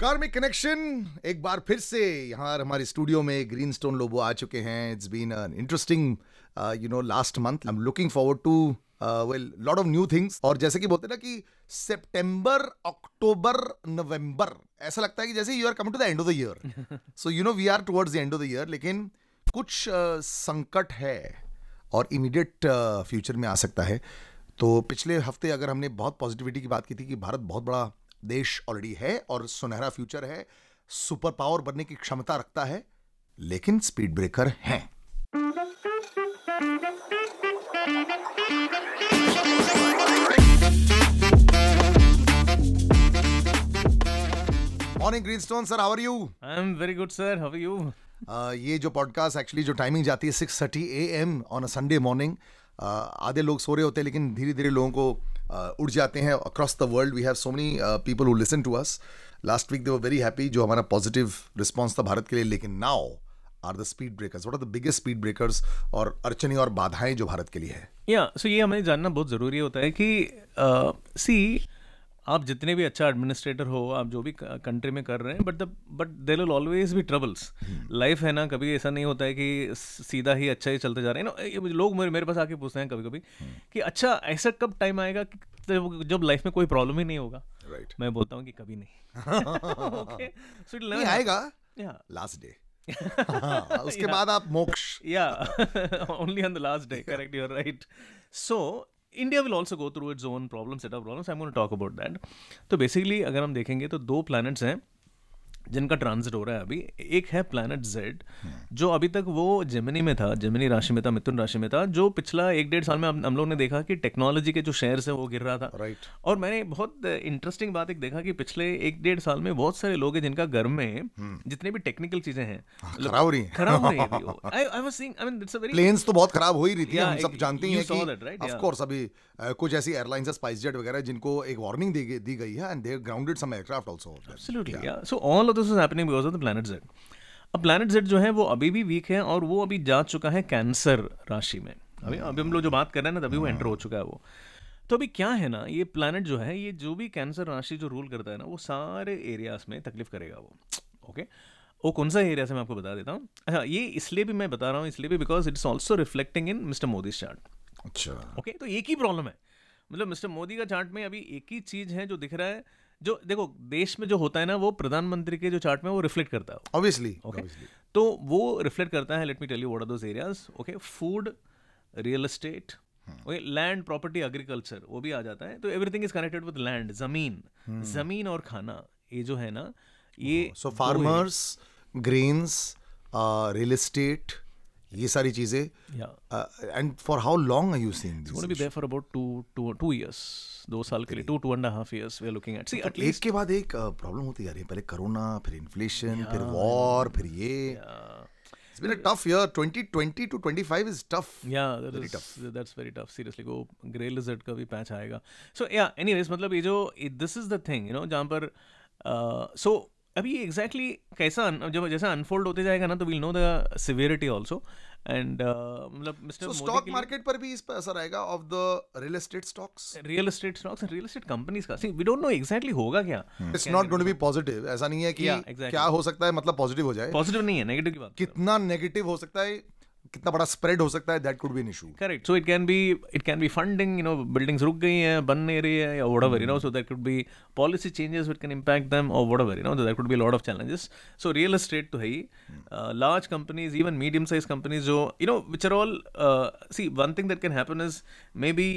Karmic connection एक बार फिर से यहाँ हमारे स्टूडियो में ग्रीन स्टोन लोबो आ चुके हैं। It's been an interesting you know last month I am looking forward to well lot of new things और जैसे कि बोलते हैं ना कि सितंबर अक्टूबर नवंबर ऐसा लगता है कि जैसे you are coming to the end of the year so you know we are towards the end of the year लेकिन कुछ uh, संकट है और इमीडिएट फ्यूचर uh, में आ सकता है। तो पिछले हफ़्ते अगर हमने बहुत पॉजिटिविटी की बात की थी कि भारत बहुत बड़ा देश ऑलरेडी है और सुनहरा फ्यूचर है सुपर पावर बनने की क्षमता रखता है लेकिन स्पीड ब्रेकर हैं। Morning Greenstone sir how are you I am very good sir how are you ये जो पॉडकास्ट एक्चुअली जो टाइमिंग जाती है six thirty A M on a Sunday morning आधे लोग सो रहे होते हैं लेकिन धीरे धीरे लोगों को उड़ जाते हैं across the world we have so many people who listen to us last week they were very happy जो हमारा पॉजिटिव रिस्पॉन्स था भारत के लिए लेकिन now are the speed breakers what are the biggest speed breakers और अड़चने और बाधाएँ जो भारत के लिए है? या yeah, सो so ये हमें जानना बहुत ज़रूरी होता है कि सी आप जितने भी अच्छा एडमिनिस्ट्रेटर हो आप जो भी कंट्री में कर रहे हैं but the but there will always भी ट्रबल्स लाइफ है ना कभी ऐसा नहीं होता है कि सीधा ही अच्छा ही चलते जा रहे हैं। ना लोग मेरे मेरे पास आके पूछते हैं कभी कभी कि अच्छा ऐसा कब टाइम आएगा कि जब लाइफ में कोई प्रॉब्लम ही नहीं होगा। राइट मैं बोलता हूँ कि कभी नहीं। ओके सो नहीं आएगा। लास्ट डे उसके बाद आप मोक्ष। या only on the last day correct you are right so India will also go through its own problem set of problems I am talk about that तो बेसिकली अगर हम देखेंगे तो दो प्लानट्स हैं जिनका ट्रांजिट हो रहा है अभी। एक है प्लानट जेड जो अभी तक वो जेमिनी में था जेमिनी राशि में था मिथुन राशि में था जो पिछला एक डेढ़ साल में हम लोग ने देखा कि टेक्नोलॉजी के जो शेयर है वो गिर रहा था राइट right. और मैंने बहुत इंटरेस्टिंग बात एक देखा कि पिछले एक डेढ़ साल में बहुत सारे लोग हैं जिनका घर में हम्म। जितने भी टेक्निकल चीज़ें हैं खराब हो रही हैं खराब हो रही है I was seeing I mean it's a very planes तो बहुत खराब हो ही रही थी हम सब जानते हैं कि ऑफ़ कोर्स अभी कुछ ऐसी एयरलाइंस स्पाइस जेट वगैरह जिनको एक वार्निंग दी गई दी गई है and they grounded some aircraft also yeah. So all of this is happening because of the planet Z. अब planet Z जो है वो अभी भी वीक है और वो अभी जा चुका है कैंसर राशि में। अभी अभी हम लोग जो बात कर रहे हैं ना तभी वो एंटर हो चुका है वो। तो अभी क्या है ना ये प्लानट जो है ये जो भी कैंसर राशि जो रूल करता है ना वो सारे एरियाज़ में तकलीफ़ करेगा वो। ओके वो कौन सा एरिया से मैं आपको बता देता हूँ। अच्छा ये इसलिए भी मैं बता रहा हूँ इसलिए भी because it's also reflecting in mister Modi chart अच्छा। ओके तो एक ही प्रॉब्लम है। मतलब मिस्टर मोदी का चार्ट में अभी एक ही चीज़ है जो दिख रहा है जो देखो देश में जो होता है ना वो प्रधानमंत्री के जो चार्ट में वो रिफ्लेक्ट करता है। ऑब्वियसली ओके तो वो रिफ्लेक्ट करता है let me tell you what are those areas okay food real estate okay land property agriculture वो भी आ जाता है। तो everything is connected with land ज़मीन। ज़मीन और खाना ये जो है ना ये so farmers grains real estate ये सारी चीज़ें and for how long are you seeing It's going to be there for about two, two, two years. दो साल के लिए two two and half years we are looking at see एक at least के बाद एक प्रॉब्लम होती जा रही है। पहले कोरोना फिर इन्फ्लेशन फिर वॉर फिर ये। It's been a tough year. 2020 to 25 is tough. या दैट्स वेरी टफ सीरियसली वो ग्रे लिजर्ड का भी पैच आएगा. सो या एनीवेज मतलब ये जो this is the thing you know जहाँ पर अभी एग्जैक्टली exactly कैसा जब जैसा अनफोल्ड होते जाएगा ना तो will know the severity also and मतलब मिस्टर स्टॉक मार्केट पर भी इस पर असर आएगा of the real estate stocks real estate stocks and real estate companies का। See we don't know exactly होगा क्या। It's not going to be positive ऐसा नहीं है कि Yeah, exactly. क्या हो सकता है मतलब पॉजिटिव हो जाए। पॉजिटिव नहीं है नेगेटिव की बात कितना नेगेटिव हो सकता है कितना बड़ा स्प्रेड हो सकता है that could be an issue correct so it can be it can be funding you know buildings रुक गई हैं, बन नहीं रही है या whatever you know so that could be policy changes with can impact them और whatever you know that could be lot of challenges so real estate तो है ही. Large companies even medium size companies जो you know which are all see one thing that can happen is may be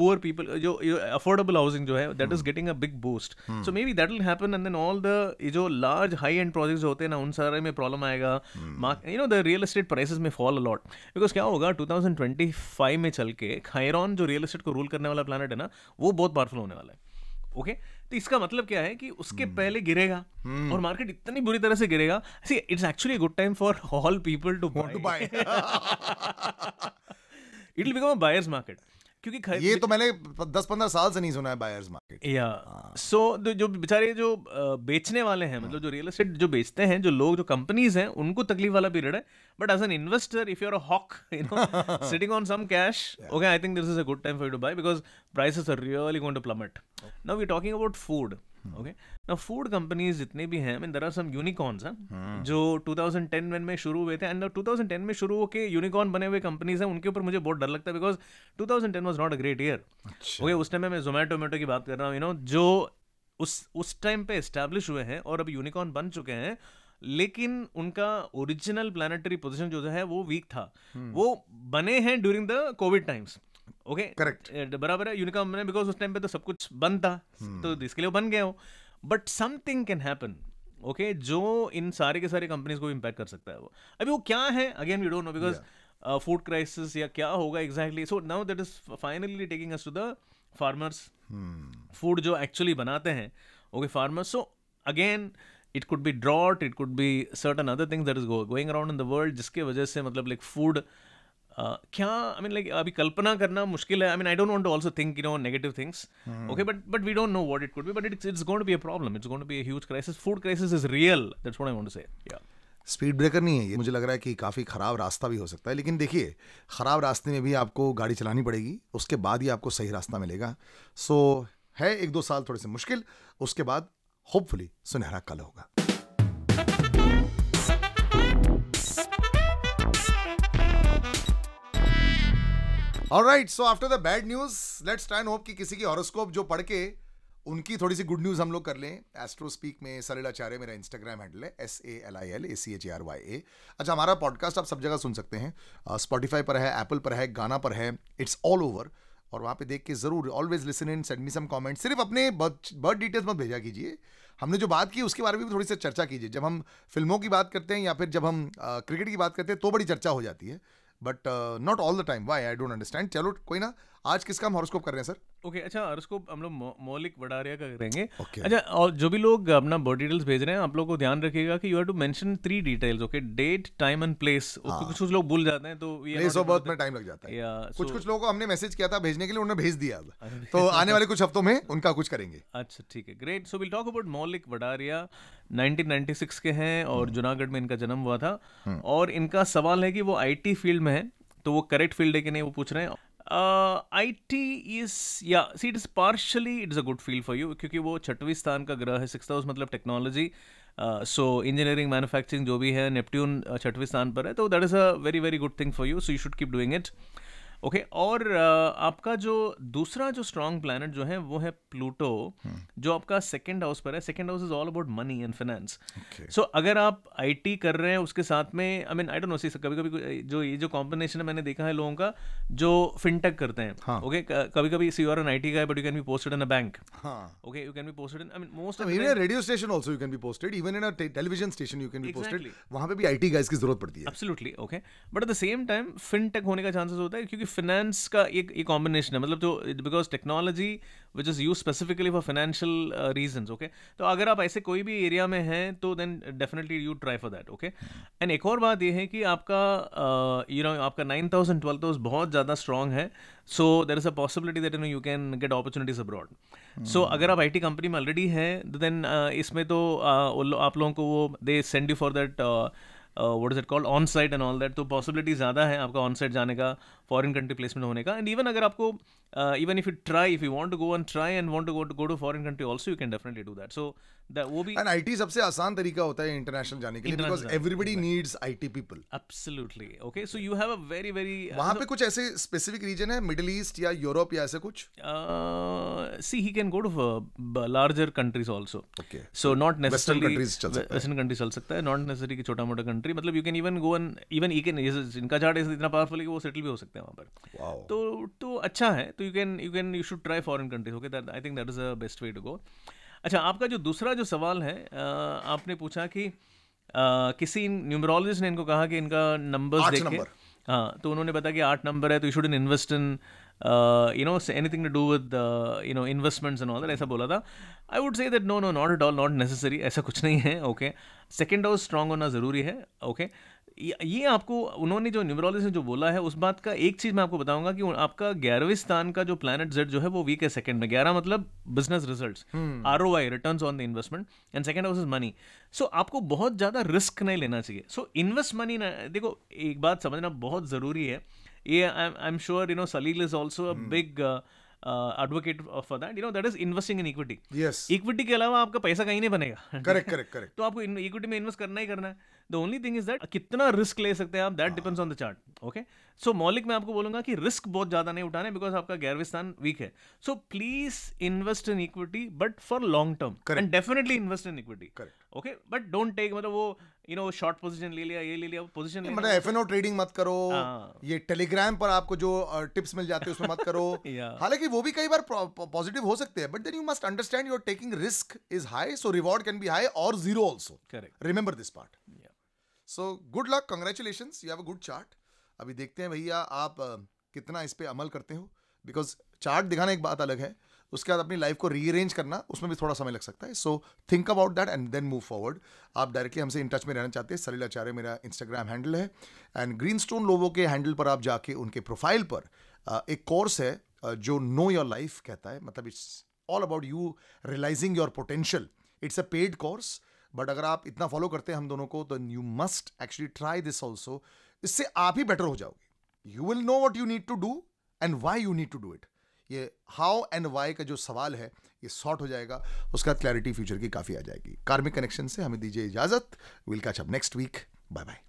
poor people जो affordable housing जो है that is getting a big boost so may be that will happen and then all the ये जो high and projects जो होते हैं ना उन सारे में प्रॉब्लम आएगा। You know the real estate prices में फॉल अलॉट बिकॉज़ क्या होगा 2025 में चल के खायरॉन जो रियल एस्टेट को रूल करने वाला प्लानट है ना वो बहुत पावरफुल होने वाला है। ओके तो इसका मतलब क्या है कि उसके hmm. पहले गिरेगा hmm. और मार्केट इतनी बुरी तरह से गिरेगा। See it's actually good time for all people to to buy it will become a buyers market क्योंकि खर... ये तो मैंने 10 15 साल से नहीं सुना है बायर्स मार्केट या सो जो बेचारे जो बेचने वाले हैं मतलब जो रियल एस्टेट जो बेचते हैं जो लोग जो कंपनीज़ हैं उनको तकलीफ़ वाला पीरियड है but as an investor if you are a hawk you know sitting on some cash okay I think this is a good time for you to buy because prices are really going to plummet now we talking about food. Okay ना food companies जितने भी हैं देर are some unicorns हैं जो 2010 में शुरू हुए थे। एंड 2010 में शुरू होके यूनिकॉर्न बने हुए कंपनीज़ हैं उनके ऊपर मुझे बहुत डर लगता है because 2010 was not a great year okay उस टाइम में मैं जोमेटो वोमेटो की बात कर रहा हूँ यू नो जो उस उस टाइम पे एस्टेब्लिश हुए हैं और अब यूनिकॉर्न बन चुके हैं लेकिन उनका ओरिजिनल प्लानिटरी पोजीशन जो है वो वीक था। वो बने हैं during the Covid times okay correct बराबर है यूनिकॉर्न बने बिकॉज़ उस टाइम पे तो सब कुछ बंद था तो इसके लिए वो बन गए हो but something can happen okay जो इन सारे के सारे कंपनीज़ को इम्पैक्ट कर सकता है वो अभी वो क्या है again we don't know because food crisis या क्या होगा exactly so now that is finally taking us to the farmers food जो एक्चुअली बनाते हैं okay farmers so again it could be drought it could be certain other things that is going around in the world जिसके वजह से मतलब like food क्या I mean like अभी कल्पना करना मुश्किल है। I mean I don't want to also think you know negative things okay but but we don't know what it could be but it's it's going to be a problem it's going to be a huge crisis food crisis is real that's what I want to say या speed breaker नहीं है ये। मुझे लग रहा है कि काफ़ी ख़राब रास्ता भी हो सकता है। लेकिन देखिए ख़राब रास्ते में भी आपको गाड़ी चलानी पड़ेगी। उसके बाद ही आपको सही रास्ता मिलेगा। सो so, है एक दो साल थोड़े से मुश्किल। उसके बाद होपफुली सुनहरा कल होगा। So after the bad news, let's try and hope कि किसी की हॉरोस्कोप जो पढ़ के उनकी थोड़ी सी गुड न्यूज़ हम लोग कर लें। एस्ट्रो स्पीक में सलिल आचार्य मेरा इंस्टाग्राम हैंडल है S A L I L A C H R Y A अच्छा हमारा पॉडकास्ट आप सब जगह सुन सकते हैं। स्पॉटिफाई पर है एप्पल पर है गाना पर है इट्स ऑल ओवर और वहाँ पे देख के ज़रूर always listen in send me some comment सिर्फ़ अपने बर्थ डिटेल्स मत भेजा कीजिए। हमने जो बात की उसके बारे में भी थोड़ी सी चर्चा कीजिए। जब हम फ़िल्मों की बात करते हैं या फिर जब हम क्रिकेट की बात करते हैं तो बड़ी चर्चा हो जाती है। But not all the time why I don't understand चलो, कोई ना। आज किसका हम हॉरोस्कोप कर रहे हैं सर ओके okay, अच्छा हॉरोस्कोप हम लोग मौलिक वडारिया का करेंगे। Okay. अच्छा और जो भी लोग अपना बॉडी डिटेल्स भेज रहे हैं आप लोग को ध्यान रखिएगा कि you have to mention three details okay date time and place कुछ कुछ लोग भूल जाते हैं तो प्लेस ऑफ़ बर्थ में टाइम लग जाता है। Yeah, कुछ so, कुछ लोगों को हमने मैसेज किया था भेजने के लिए उन्होंने भेज दिया तो आने वाले कुछ हफ्तों में उनका कुछ करेंगे। अच्छा ठीक है great so will talk about Moulik Vadaria. 1996 के हैं और hmm. जूनागढ़ में इनका जन्म हुआ था। hmm. और इनका सवाल है कि वो आईटी फ़ील्ड में है तो वो करेक्ट फ़ील्ड है कि नहीं वो पूछ रहे हैं। आई टी इज़ या see it is partially it is a good feel for you क्योंकि वो छठवीं स्थान का ग्रह है सिक्स हाउस मतलब टेक्नोलॉजी सो इंजीनियरिंग मैन्युफैक्चरिंग जो भी है नेपट्ट्यून छठवीं स्थान पर है तो that is a very very good thing for you so you should keep doing it okay okay, और आपका जो दूसरा जो स्ट्रॉन्ग प्लानट जो है वो है प्लूटो hmm. जो आपका सेकंड हाउस पर है। Second house is all about money and finance so अगर आप आईटी कर रहे हैं उसके साथ में I mean I don't know see कभी कभी जो ये जो कॉम्बिनेशन है मैंने देखा है लोगों का जो फिनटेक करते हैं। हाँ. ओके okay, कभी कभी see are an IT guy but you can be posted in a bank okay you can be posted in I mean most radio station also you can be posted even in a television station you can be posted वहाँ पे भी IT guys की ज़रूरत पड़ती है। Absolutely okay but at the same time fintech होने का chances होता है क्योंकि फाइनेंस का एक एक कॉम्बिनेशन है। मतलब जो because technology which is use specifically for financial reason okay तो अगर आप ऐसे कोई भी एरिया में हैं तो then definitely you try for that okay and एक और बात ये है कि आपका you uh, no you know, आपका नाइन थाउज़ेंड ट्वेल्थ हाउस बहुत ज़्यादा स्ट्रॉन्ग है। So there is a possibility that you know you can get opportunities abroad so अगर आप आई टी कंपनी में ऑलरेडी हैं देन uh, इसमें तो uh, आप लोगों को वो they send you for that what is it called on site and all that तो पॉसिबिलिटी ज़्यादा है आपका ऑन साइट जाने का फॉरन कंट्री प्लेसमेंट होने का. एंड इवन अगर आपको even if you try if you want to go and try and want to go to go to foreign country also you can definitely do that so वो भी and IT सबसे आसान तरीका होता है international जाने के लिए because everybody needs IT people absolutely okay so you have a very very वहाँ पे कुछ ऐसे स्पेसिफिक रीजन है मिडिल ईस्ट या यूरोप या ऐसे कुछ? See he can go to larger countries also okay so not necessarily western country चल सकता है. नॉट नेसेसरी कि छोटा मोटा कंट्री मतलब you can even go and even he can इनका चार्ट इतना पावरफुल है कि वो सेटल भी हो सकते हैं वहाँ पर. तो तो अच्छा है तो you can you can you should try foreign countries okay that I think that is a best way to go अच्छा आपका जो दूसरा जो सवाल है आपने पूछा कि किसी न्यूमरोलॉजिस्ट ने इनको कहा कि इनका नंबर्स देखे। हाँ तो उन्होंने बताया कि आठ नंबर है तो you should in invest in you know anything to do with you know investments and all that ऐसा बोला था। I would say that no no not at all not necessary ऐसा कुछ नहीं है ओके सेकेंड हाउस स्ट्रांग होना ज़रूरी है ओके okay? ये आपको उन्होंने जो न्यूमरोलॉजी जो बोला है उस बात का एक चीज़ मैं आपको बताऊँगा कि आपका ग्यारहवें स्थान का जो प्लानट जेड जो है वो वीक है सेकंड में। ग्यारह मतलब business result R O I return on the investment and second house is money so आपको बहुत ज़्यादा रिस्क नहीं लेना चाहिए। सो इन्वेस्ट मनी ना देखो एक बात समझना बहुत ज़रूरी है। ये I am sure you know Salil is also a big advocate for that you know that is investing in equity yes equity के अलावा आपका पैसा कहीं नहीं बनेगा। करेक्ट करेक्ट करेक्ट तो आपको इक्विटी में इन्वेस्ट करना ही करना है। The only thing is that कितना रिस्क ले सकते हैं आप that depends on the chart okay so Moulik मैं आपको बोलूँगा कि रिस्क बहुत ज़्यादा नहीं उठाने बिकॉज़ आपका ग्यारहवीं स्थान वीक है so please invest in equity but for long term and definitely invest in equity Correct. Okay but don't take मतलब वो यू नो शॉर्ट पोजीशन ले लिया ये ले लिया पोजीशन मतलब एफ़ एन ट्रेडिंग मत करो। हाँ। ये टेलीग्राम पर आपको जो टिप्स मिल जाते हैं उसमें मत करो। हालाँकि वो भी कई बार पॉजिटिव हो सकते हैं but then you must understand your taking risk is high so reward can be high और zero also correct remember this part so good luck congratulation you have a good chart अभी देखते हैं भैया आप कितना इस पे अमल करते हो बिकॉज़ चार्ट दिखाना एक बात अलग है। उसके बाद अपनी लाइफ को रीअरेंज करना, उसमें भी थोड़ा समय लग सकता है। So think about that and then move forward आप डायरेक्टली हमसे इन टच में रहना चाहते हैं। सलील आचार्य मेरा इंस्टाग्राम हैंडल है। एंड ग्रीन स्टोन लोगों के हैंडल पर आप जाके उनके प्रोफ़ाइल पर एक कोर्स है जो नो योर लाइफ कहता है। मतलब it's all about you realising your potential it's a paid course but अगर आप इतना फॉलो करते हैं हम दोनों को तो you must actually try this also इससे आप ही बेटर हो जाओगे। You will know what you need to do and why you need to do it ये हाउ एंड वाई का जो सवाल है, ये सॉर्ट हो जाएगा, उसका क्लैरिटी फ्यूचर की काफ़ी आ जाएगी। कार्मिक कनेक्शन से हमें दीजिए इजाज़त। Will catch up next week bye bye